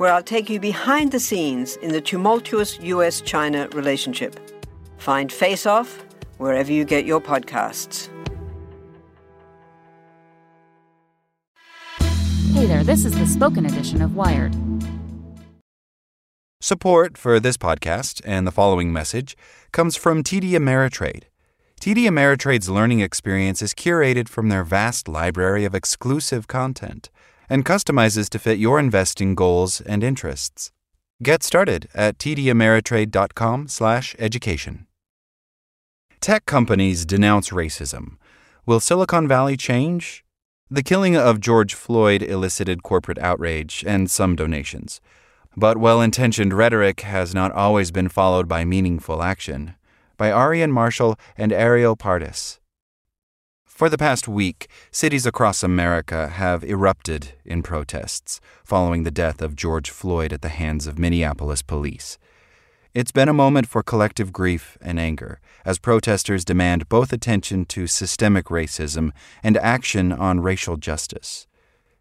where I'll take you behind the scenes in the tumultuous US China relationship. Find Face Off wherever you get your podcasts. Hey there, this is the spoken edition of Wired. Support for this podcast and the following message comes from TD Ameritrade. TD Ameritrade's learning experience is curated from their vast library of exclusive content and customizes to fit your investing goals and interests. Get started at tdameritrade.com/education. Tech companies denounce racism. Will Silicon Valley change? The killing of George Floyd elicited corporate outrage and some donations. But well intentioned rhetoric has not always been followed by meaningful action. By Aarian Marshall and Arielle Pardes. For the past week, cities across America have erupted in protests following the death of George Floyd at the hands of Minneapolis police. It's been a moment for collective grief and anger as protesters demand both attention to systemic racism and action on racial justice.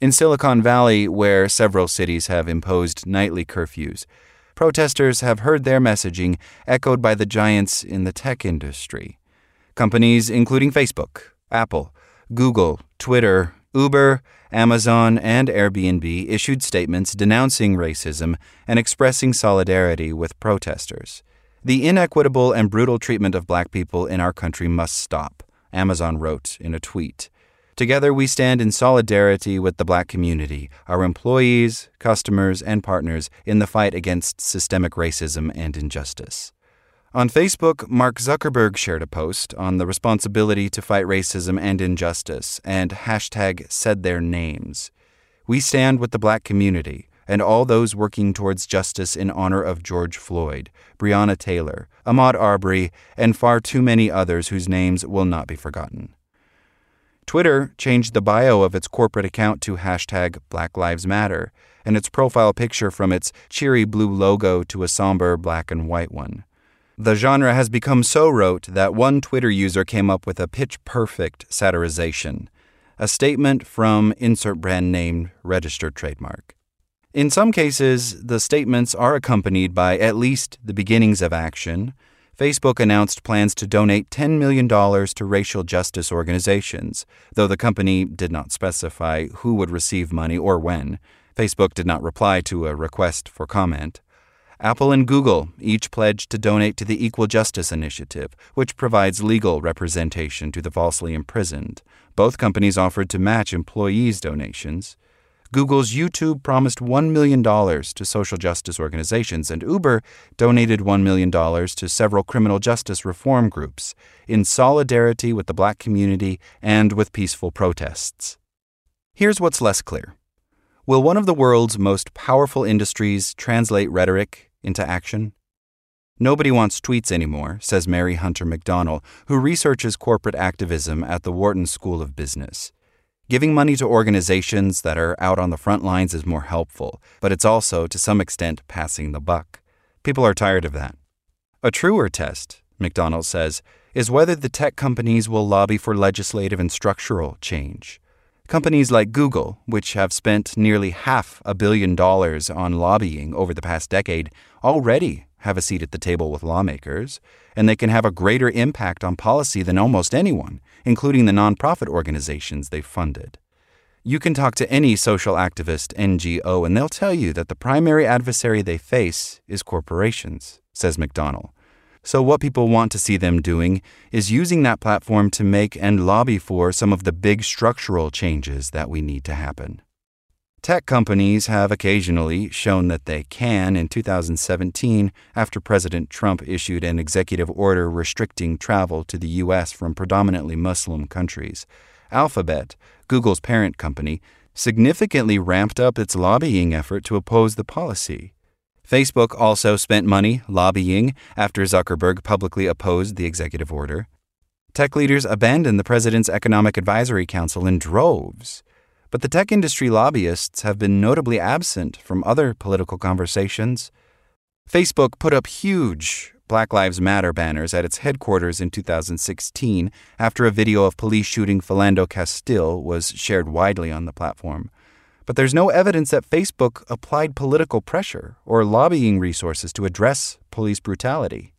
In Silicon Valley, where several cities have imposed nightly curfews, protesters have heard their messaging echoed by the giants in the tech industry. Companies including Facebook, Apple, Google, Twitter, Uber, Amazon, and Airbnb issued statements denouncing racism and expressing solidarity with protesters. The inequitable and brutal treatment of black people in our country must stop, Amazon wrote in a tweet. Together, we stand in solidarity with the black community, our employees, customers, and partners in the fight against systemic racism and injustice. On Facebook, Mark Zuckerberg shared a post on the responsibility to fight racism and injustice and hashtag said their names. We stand with the black community and all those working towards justice in honor of George Floyd, Breonna Taylor, Ahmaud Arbery, and far too many others whose names will not be forgotten. Twitter changed the bio of its corporate account to hashtag Black Lives Matter and its profile picture from its cheery blue logo to a somber black and white one. The genre has become so rote that one Twitter user came up with a pitch perfect satirization a statement from insert brand name registered trademark. In some cases, the statements are accompanied by at least the beginnings of action. Facebook announced plans to donate $10 million to racial justice organizations, though the company did not specify who would receive money or when. Facebook did not reply to a request for comment. Apple and Google each pledged to donate to the Equal Justice Initiative, which provides legal representation to the falsely imprisoned. Both companies offered to match employees' donations. Google's YouTube promised $1 million to social justice organizations, and Uber donated $1 million to several criminal justice reform groups in solidarity with the black community and with peaceful protests. Here's what's less clear Will one of the world's most powerful industries translate rhetoric into action? Nobody wants tweets anymore, says Mary Hunter McDonnell, who researches corporate activism at the Wharton School of Business. Giving money to organizations that are out on the front lines is more helpful, but it's also, to some extent, passing the buck. People are tired of that. A truer test McDonnell says, is whether the tech companies will lobby for legislative and structural change. Companies like Google, which have spent nearly half a billion dollars on lobbying over the past decade, already have a seat at the table with lawmakers, and they can have a greater impact on policy than almost anyone, including the nonprofit organizations they've funded. You can talk to any social activist NGO, and they'll tell you that the primary adversary they face is corporations, says McDonnell. So, what people want to see them doing is using that platform to make and lobby for some of the big structural changes that we need to happen. Tech companies have occasionally shown that they can. In 2017, after President Trump issued an executive order restricting travel to the U.S. from predominantly Muslim countries, Alphabet, Google's parent company, significantly ramped up its lobbying effort to oppose the policy. Facebook also spent money lobbying after Zuckerberg publicly opposed the executive order. Tech leaders abandoned the president's Economic Advisory Council in droves. But the tech industry lobbyists have been notably absent from other political conversations. Facebook put up huge Black Lives Matter banners at its headquarters in 2016 after a video of police shooting Philando Castile was shared widely on the platform. But there's no evidence that Facebook applied political pressure or lobbying resources to address police brutality.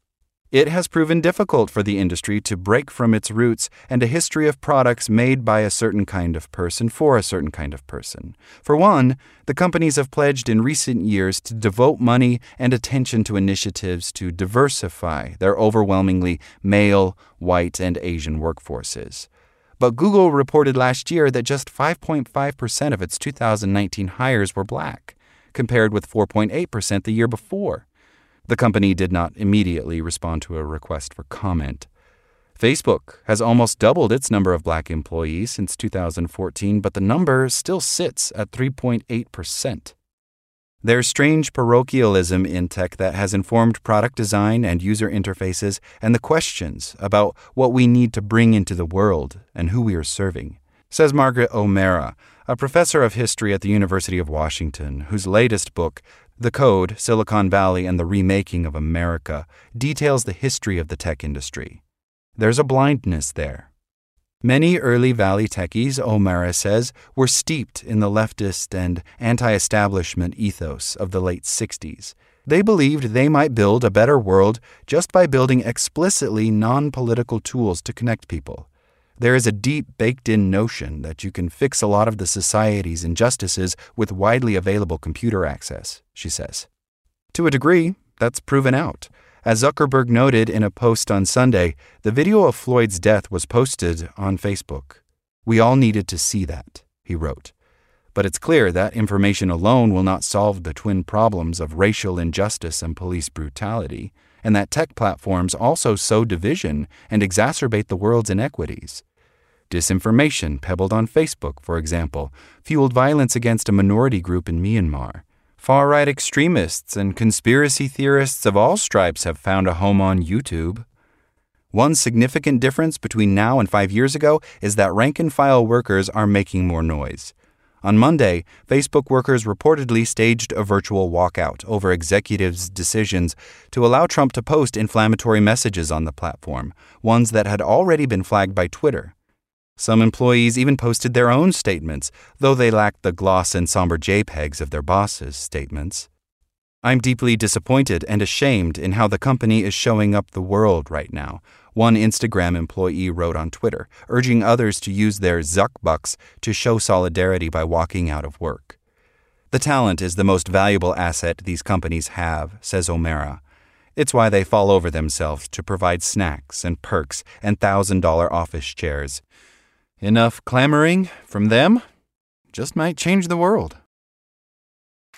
It has proven difficult for the industry to break from its roots and a history of products made by a certain kind of person for a certain kind of person. For one, the companies have pledged in recent years to devote money and attention to initiatives to diversify their overwhelmingly male, white, and Asian workforces. But Google reported last year that just 5.5% of its 2019 hires were black, compared with 4.8% the year before. The company did not immediately respond to a request for comment. Facebook has almost doubled its number of black employees since 2014, but the number still sits at 3.8%. There's strange parochialism in tech that has informed product design and user interfaces and the questions about what we need to bring into the world and who we are serving, says Margaret O'Mara, a professor of history at the University of Washington, whose latest book, the Code, Silicon Valley, and the Remaking of America details the history of the tech industry. There's a blindness there. Many early Valley techies, O'Mara says, were steeped in the leftist and anti establishment ethos of the late 60s. They believed they might build a better world just by building explicitly non political tools to connect people. There is a deep baked in notion that you can fix a lot of the society's injustices with widely available computer access, she says. To a degree, that's proven out. As Zuckerberg noted in a post on Sunday, the video of Floyd's death was posted on Facebook. We all needed to see that, he wrote. But it's clear that information alone will not solve the twin problems of racial injustice and police brutality, and that tech platforms also sow division and exacerbate the world's inequities. Disinformation pebbled on Facebook, for example, fueled violence against a minority group in Myanmar. Far right extremists and conspiracy theorists of all stripes have found a home on YouTube. One significant difference between now and five years ago is that rank and file workers are making more noise. On Monday, Facebook workers reportedly staged a virtual walkout over executives' decisions to allow Trump to post inflammatory messages on the platform, ones that had already been flagged by Twitter. Some employees even posted their own statements, though they lacked the gloss and somber JPEGs of their bosses' statements. I'm deeply disappointed and ashamed in how the company is showing up the world right now, one Instagram employee wrote on Twitter, urging others to use their Zuckbucks to show solidarity by walking out of work. The talent is the most valuable asset these companies have, says O'Mara. It's why they fall over themselves to provide snacks and perks and $1,000 office chairs. Enough clamoring from them just might change the world.